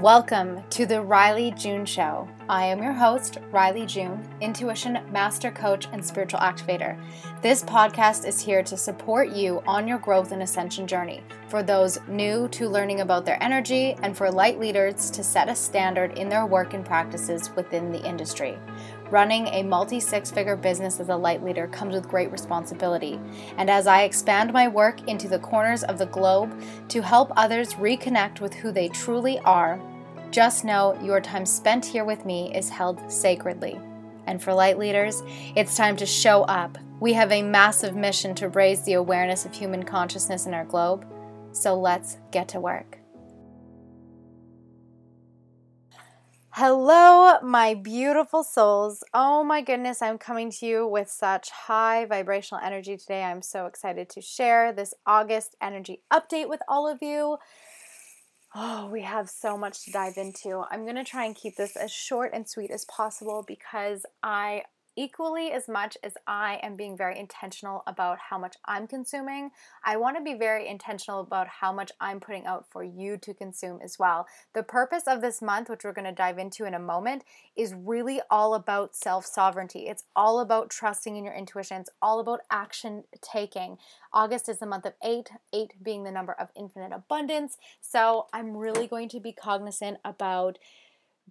Welcome to the Rylee June Show. I am your host, Rylee June, intuition master coach and spiritual activator. This podcast is here to support you on your growth and ascension journey for those new to learning about their energy and for light leaders to set a standard in their work and practices within the industry. Running a multi six figure business as a light leader comes with great responsibility. And as I expand my work into the corners of the globe to help others reconnect with who they truly are, just know your time spent here with me is held sacredly. And for light leaders, it's time to show up. We have a massive mission to raise the awareness of human consciousness in our globe. So let's get to work. Hello, my beautiful souls. Oh my goodness, I'm coming to you with such high vibrational energy today. I'm so excited to share this August energy update with all of you. Oh, we have so much to dive into. I'm going to try and keep this as short and sweet as possible because I equally as much as I am being very intentional about how much I'm consuming, I want to be very intentional about how much I'm putting out for you to consume as well. The purpose of this month, which we're going to dive into in a moment, is really all about self sovereignty. It's all about trusting in your intuition, it's all about action taking. August is the month of eight, eight being the number of infinite abundance. So I'm really going to be cognizant about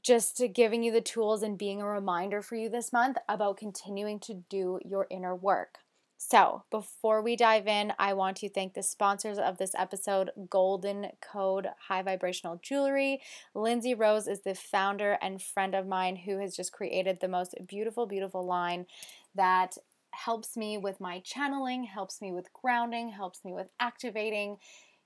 just giving you the tools and being a reminder for you this month about continuing to do your inner work. So, before we dive in, I want to thank the sponsors of this episode GLDN Code High Vibrational Jewelry. Lindsay Rose is the founder and friend of mine who has just created the most beautiful, beautiful line that helps me with my channeling, helps me with grounding, helps me with activating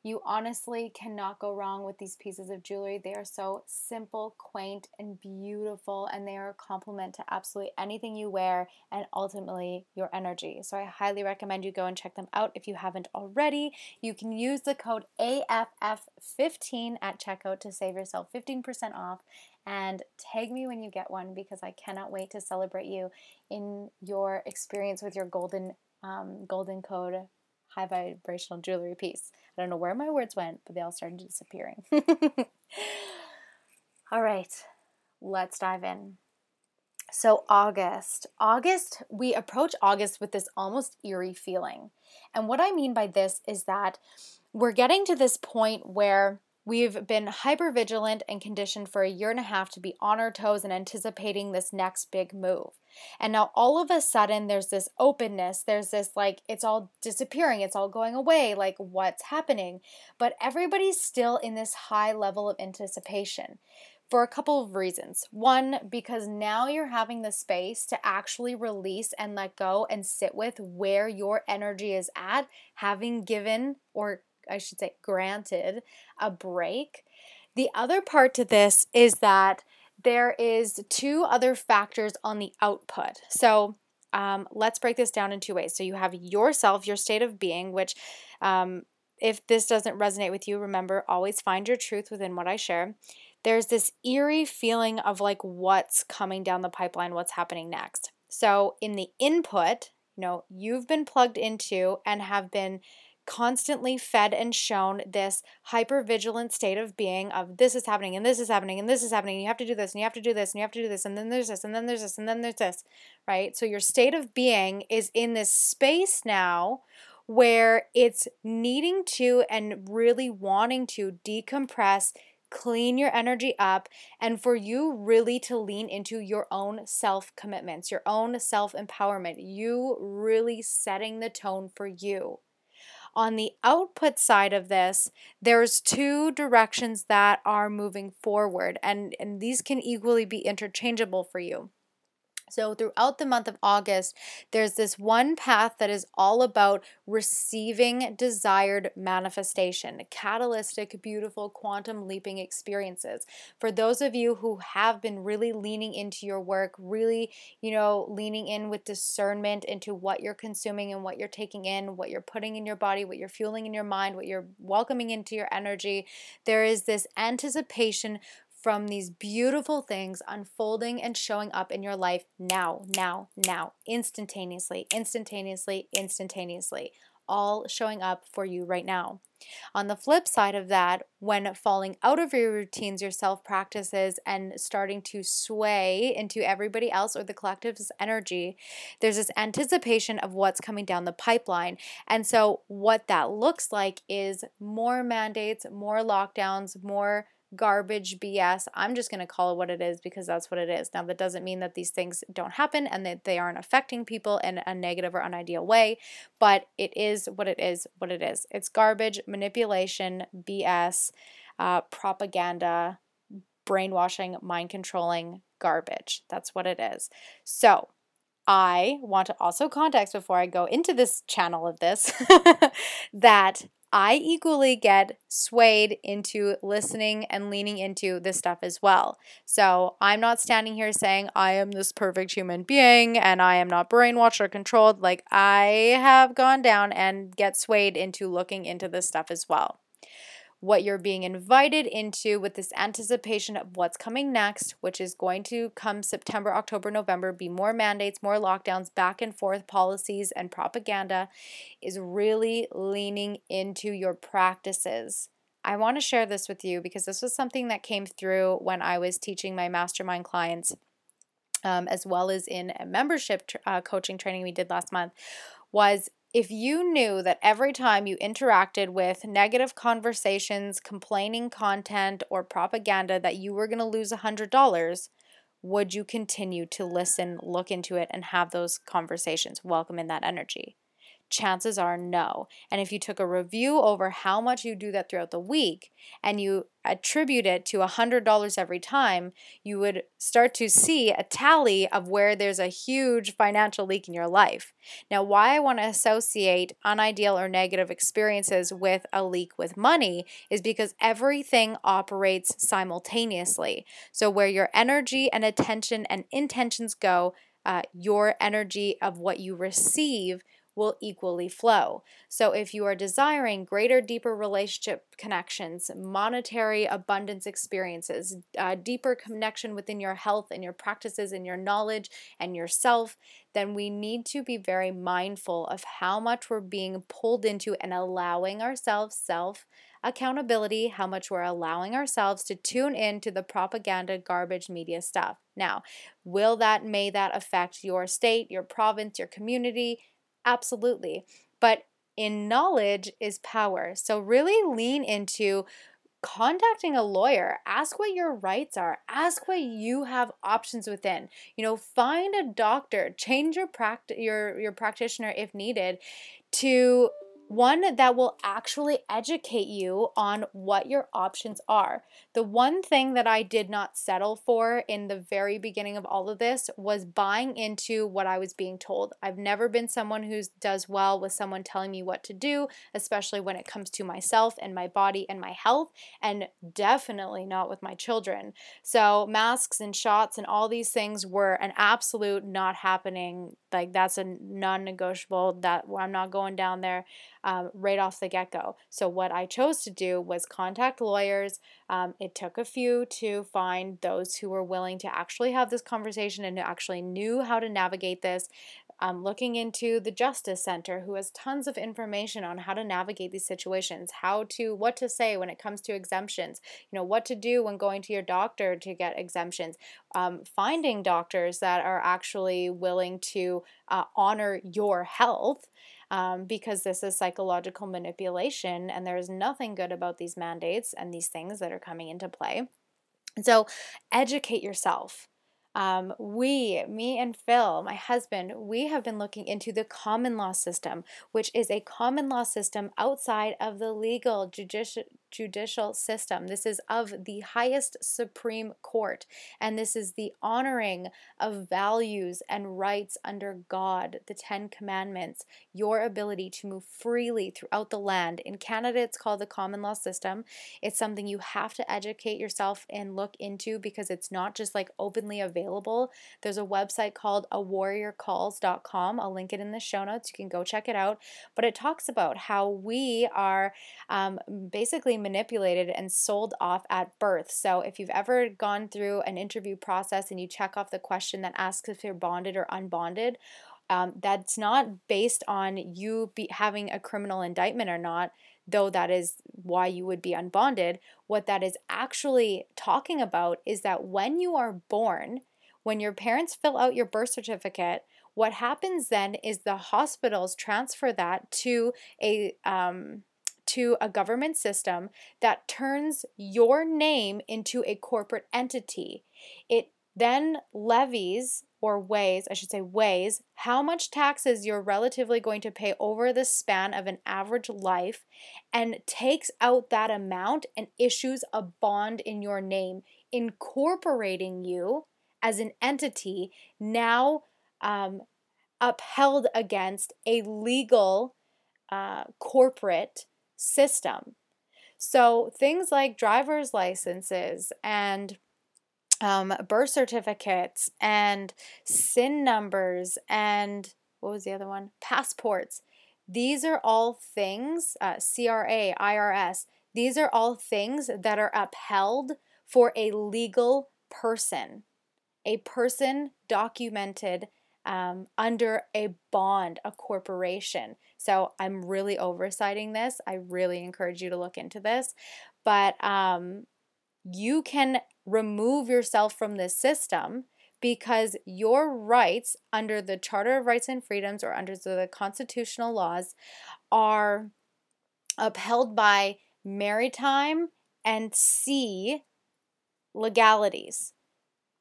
you honestly cannot go wrong with these pieces of jewelry. They are so simple, quaint, and beautiful, and they are a complement to absolutely anything you wear and ultimately your energy. So I highly recommend you go and check them out if you haven't already. You can use the code AFF15 at checkout to save yourself 15% off and tag me when you get one because I cannot wait to celebrate you in your experience with your golden um, GLDN Code high vibrational jewelry piece. I don't know where my words went, but they all started disappearing. all right, let's dive in. So, August. August, we approach August with this almost eerie feeling. And what I mean by this is that we're getting to this point where We've been hyper vigilant and conditioned for a year and a half to be on our toes and anticipating this next big move. And now all of a sudden there's this openness, there's this like it's all disappearing, it's all going away, like what's happening? But everybody's still in this high level of anticipation for a couple of reasons. One, because now you're having the space to actually release and let go and sit with where your energy is at, having given or I should say, granted a break. The other part to this is that there is two other factors on the output. So um, let's break this down in two ways. So you have yourself, your state of being, which um, if this doesn't resonate with you, remember always find your truth within what I share. There's this eerie feeling of like what's coming down the pipeline, what's happening next. So in the input, you know, you've been plugged into and have been constantly fed and shown this hyper vigilant state of being of this is happening and this is happening and this is happening and you have to do this and you have to do this and you have to do this and then there's this and then there's this and then there's this right so your state of being is in this space now where it's needing to and really wanting to decompress clean your energy up and for you really to lean into your own self commitments, your own self empowerment, you really setting the tone for you. On the output side of this, there's two directions that are moving forward, and, and these can equally be interchangeable for you. So, throughout the month of August, there's this one path that is all about receiving desired manifestation, catalytic, beautiful, quantum leaping experiences. For those of you who have been really leaning into your work, really, you know, leaning in with discernment into what you're consuming and what you're taking in, what you're putting in your body, what you're fueling in your mind, what you're welcoming into your energy, there is this anticipation from these beautiful things unfolding and showing up in your life now, now, now, instantaneously, instantaneously, instantaneously. all showing up for you right now. On the flip side of that, when falling out of your routines, your self practices, and starting to sway into everybody else or the collective's energy, there's this anticipation of what's coming down the pipeline. And so, what that looks like is more mandates, more lockdowns, more garbage BS. I'm just going to call it what it is because that's what it is. Now, that doesn't mean that these things don't happen and that they aren't affecting people in a negative or unideal way, but it is what it is, what it is. It's garbage, manipulation, BS, uh, propaganda, brainwashing, mind controlling garbage. That's what it is. So, I want to also context before I go into this channel of this that I equally get swayed into listening and leaning into this stuff as well. So I'm not standing here saying I am this perfect human being and I am not brainwashed or controlled. Like I have gone down and get swayed into looking into this stuff as well what you're being invited into with this anticipation of what's coming next, which is going to come September, October, November, be more mandates, more lockdowns, back and forth policies, and propaganda, is really leaning into your practices. I want to share this with you because this was something that came through when I was teaching my mastermind clients, um, as well as in a membership uh, coaching training we did last month. Was if you knew that every time you interacted with negative conversations, complaining content, or propaganda that you were going to lose $100, would you continue to listen, look into it, and have those conversations? Welcome in that energy chances are no. And if you took a review over how much you do that throughout the week and you attribute it to $100 every time, you would start to see a tally of where there's a huge financial leak in your life. Now, why I want to associate unideal or negative experiences with a leak with money is because everything operates simultaneously. So, where your energy and attention and intentions go, uh, your energy of what you receive will equally flow. So, if you are desiring greater, deeper relationship connections, monetary abundance experiences, uh, deeper connection within your health and your practices and your knowledge and yourself, then we need to be very mindful of how much we're being pulled into and allowing ourselves self accountability, how much we're allowing ourselves to tune in to the propaganda, garbage media stuff. Now, will that, may that affect your state, your province, your community? Absolutely. But in knowledge is power. So really lean into contacting a lawyer ask what your rights are ask what you have options within you know find a doctor change your practice your your practitioner if needed to one that will actually educate you on what your options are. The one thing that I did not settle for in the very beginning of all of this was buying into what I was being told. I've never been someone who does well with someone telling me what to do, especially when it comes to myself and my body and my health, and definitely not with my children. So, masks and shots and all these things were an absolute not happening. Like, that's a non negotiable, that I'm not going down there um, right off the get go. So, what I chose to do was contact lawyers. Um, it took a few to find those who were willing to actually have this conversation and actually knew how to navigate this. Um, looking into the Justice Center, who has tons of information on how to navigate these situations, how to, what to say when it comes to exemptions, you know, what to do when going to your doctor to get exemptions, um, finding doctors that are actually willing to uh, honor your health um, because this is psychological manipulation and there's nothing good about these mandates and these things that are coming into play. So, educate yourself. Um, we, me and Phil, my husband, we have been looking into the common law system, which is a common law system outside of the legal judicial judicial system. This is of the highest Supreme Court, and this is the honoring of values and rights under God, the Ten Commandments, your ability to move freely throughout the land. In Canada, it's called the common law system. It's something you have to educate yourself and look into because it's not just like openly available. There's a website called awarriorcalls.com. I'll link it in the show notes. You can go check it out. But it talks about how we are um, basically manipulated and sold off at birth. So, if you've ever gone through an interview process and you check off the question that asks if you're bonded or unbonded, Um, that's not based on you be having a criminal indictment or not, though that is why you would be unbonded. What that is actually talking about is that when you are born, when your parents fill out your birth certificate, what happens then is the hospitals transfer that to a um, to a government system that turns your name into a corporate entity. It then levies or weighs, I should say, weighs how much taxes you're relatively going to pay over the span of an average life and takes out that amount and issues a bond in your name, incorporating you as an entity now um, upheld against a legal uh, corporate system. So things like driver's licenses and um, birth certificates and SIN numbers and what was the other one? Passports. These are all things, uh, CRA, IRS, these are all things that are upheld for a legal person, a person documented um, under a bond, a corporation. So I'm really oversighting this. I really encourage you to look into this. But um, you can remove yourself from this system because your rights under the Charter of Rights and Freedoms or under the constitutional laws are upheld by maritime and sea legalities.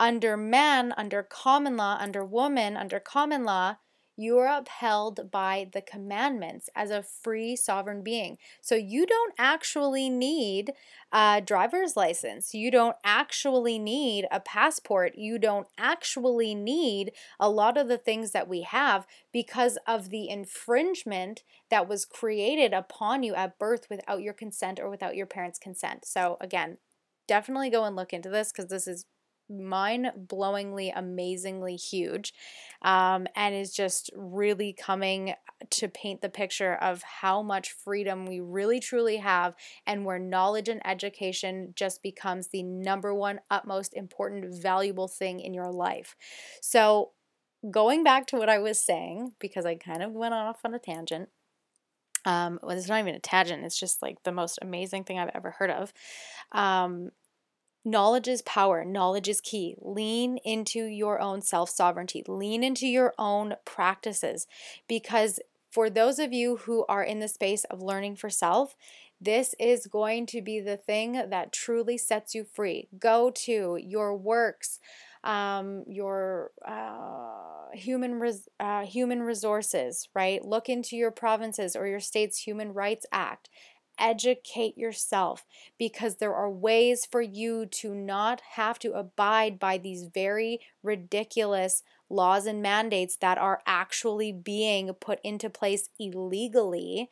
Under man, under common law, under woman, under common law, you are upheld by the commandments as a free sovereign being. So you don't actually need a driver's license. You don't actually need a passport. You don't actually need a lot of the things that we have because of the infringement that was created upon you at birth without your consent or without your parents' consent. So again, definitely go and look into this because this is mind blowingly, amazingly huge, um, and is just really coming to paint the picture of how much freedom we really truly have, and where knowledge and education just becomes the number one, utmost important, valuable thing in your life. So, going back to what I was saying, because I kind of went off on a tangent. Um, well, it's not even a tangent. It's just like the most amazing thing I've ever heard of. Um, Knowledge is power. Knowledge is key. Lean into your own self sovereignty. Lean into your own practices because for those of you who are in the space of learning for self, this is going to be the thing that truly sets you free. Go to your works, um, your uh, human res- uh, human resources, right? Look into your provinces or your state's Human Rights Act educate yourself because there are ways for you to not have to abide by these very ridiculous laws and mandates that are actually being put into place illegally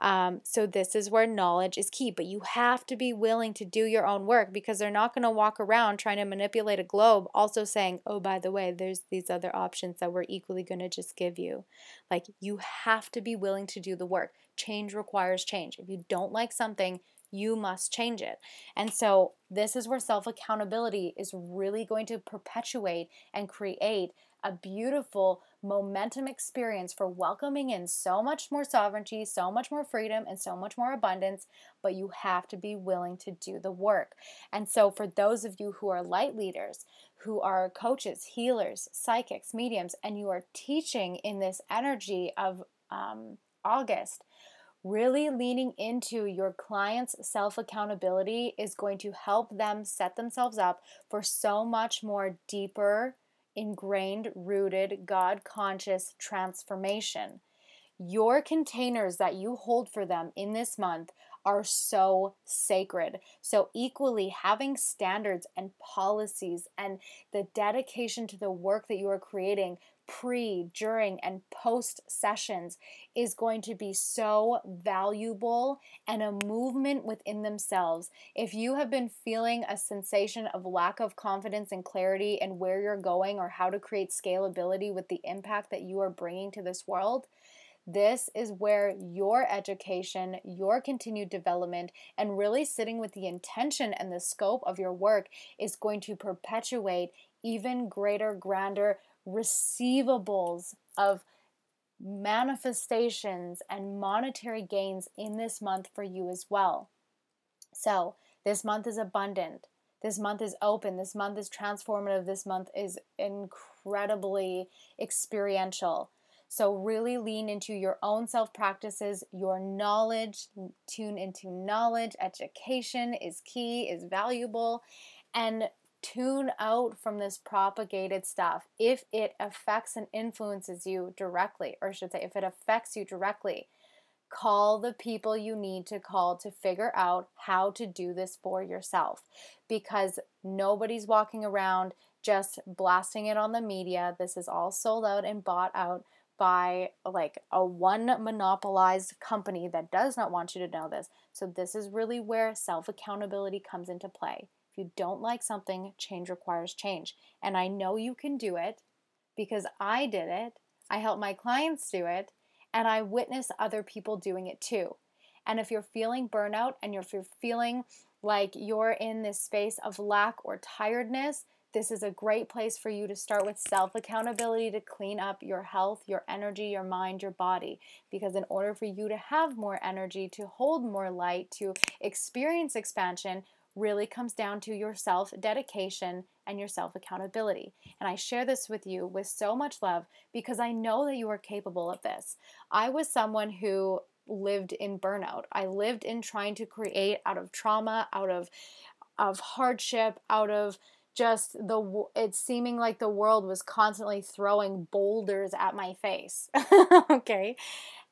um, so, this is where knowledge is key, but you have to be willing to do your own work because they're not going to walk around trying to manipulate a globe, also saying, oh, by the way, there's these other options that we're equally going to just give you. Like, you have to be willing to do the work. Change requires change. If you don't like something, you must change it. And so, this is where self accountability is really going to perpetuate and create a beautiful momentum experience for welcoming in so much more sovereignty, so much more freedom, and so much more abundance. But you have to be willing to do the work. And so, for those of you who are light leaders, who are coaches, healers, psychics, mediums, and you are teaching in this energy of um, August, really leaning into your client's self accountability is going to help them set themselves up for so much more deeper ingrained, rooted, God conscious transformation. Your containers that you hold for them in this month are so sacred. So, equally, having standards and policies and the dedication to the work that you are creating pre, during, and post sessions is going to be so valuable and a movement within themselves. If you have been feeling a sensation of lack of confidence and clarity in where you're going or how to create scalability with the impact that you are bringing to this world, this is where your education, your continued development, and really sitting with the intention and the scope of your work is going to perpetuate even greater, grander receivables of manifestations and monetary gains in this month for you as well. So, this month is abundant. This month is open. This month is transformative. This month is incredibly experiential. So, really lean into your own self practices, your knowledge, tune into knowledge. Education is key, is valuable, and tune out from this propagated stuff if it affects and influences you directly, or I should say, if it affects you directly. Call the people you need to call to figure out how to do this for yourself because nobody's walking around just blasting it on the media. This is all sold out and bought out by like a one monopolized company that does not want you to know this. So, this is really where self accountability comes into play. If you don't like something, change requires change. And I know you can do it because I did it. I help my clients do it, and I witness other people doing it too. And if you're feeling burnout and if you're feeling like you're in this space of lack or tiredness, this is a great place for you to start with self accountability to clean up your health, your energy, your mind, your body. Because in order for you to have more energy, to hold more light, to experience expansion, really comes down to your self dedication and your self accountability. And I share this with you with so much love because I know that you are capable of this. I was someone who lived in burnout. I lived in trying to create out of trauma, out of of hardship, out of just the it's seeming like the world was constantly throwing boulders at my face. okay?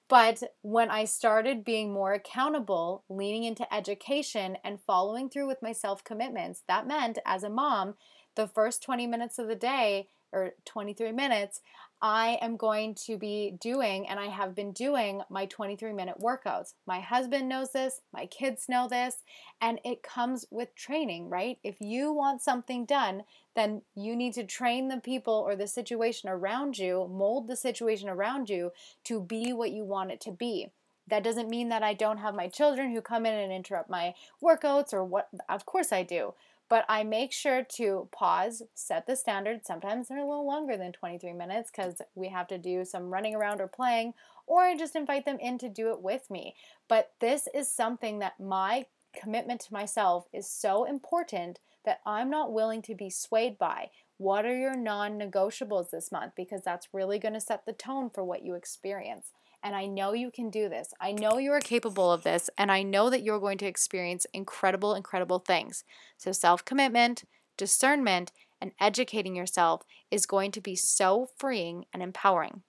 But when I started being more accountable, leaning into education, and following through with my self commitments, that meant as a mom, the first 20 minutes of the day or 23 minutes, I am going to be doing, and I have been doing, my 23 minute workouts. My husband knows this, my kids know this, and it comes with training, right? If you want something done, then you need to train the people or the situation around you, mold the situation around you to be what you want it to be. That doesn't mean that I don't have my children who come in and interrupt my workouts or what, of course I do. But I make sure to pause, set the standard. Sometimes they're a little longer than 23 minutes because we have to do some running around or playing, or I just invite them in to do it with me. But this is something that my commitment to myself is so important that I'm not willing to be swayed by. What are your non negotiables this month? Because that's really going to set the tone for what you experience. And I know you can do this. I know you are capable of this. And I know that you're going to experience incredible, incredible things. So, self commitment, discernment, and educating yourself is going to be so freeing and empowering.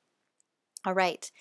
All right.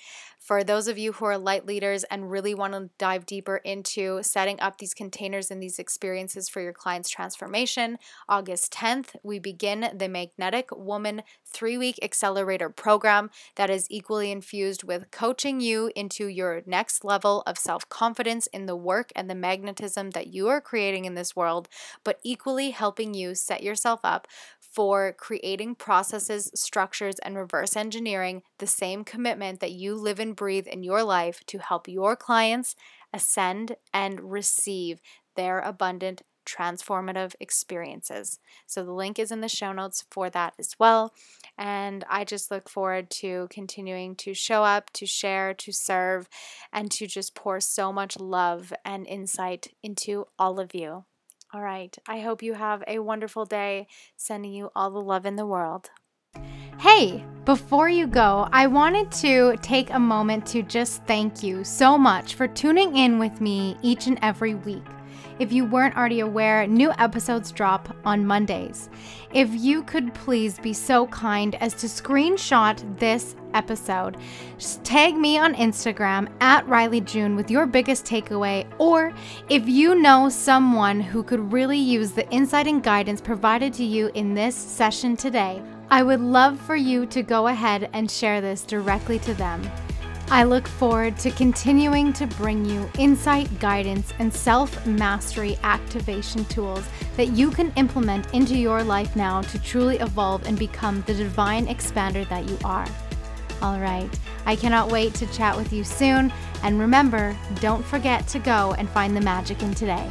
For those of you who are light leaders and really want to dive deeper into setting up these containers and these experiences for your client's transformation, August 10th, we begin the Magnetic Woman three week accelerator program that is equally infused with coaching you into your next level of self confidence in the work and the magnetism that you are creating in this world, but equally helping you set yourself up for creating processes, structures, and reverse engineering the same commitment that you live breathe in your life to help your clients ascend and receive their abundant transformative experiences. So the link is in the show notes for that as well. And I just look forward to continuing to show up, to share, to serve, and to just pour so much love and insight into all of you. All right. I hope you have a wonderful day. Sending you all the love in the world. Hey, before you go, I wanted to take a moment to just thank you so much for tuning in with me each and every week. If you weren't already aware, new episodes drop on Mondays. If you could please be so kind as to screenshot this episode, just tag me on Instagram at Rylee June with your biggest takeaway, or if you know someone who could really use the insight and guidance provided to you in this session today, I would love for you to go ahead and share this directly to them. I look forward to continuing to bring you insight, guidance, and self mastery activation tools that you can implement into your life now to truly evolve and become the divine expander that you are. All right, I cannot wait to chat with you soon. And remember, don't forget to go and find the magic in today.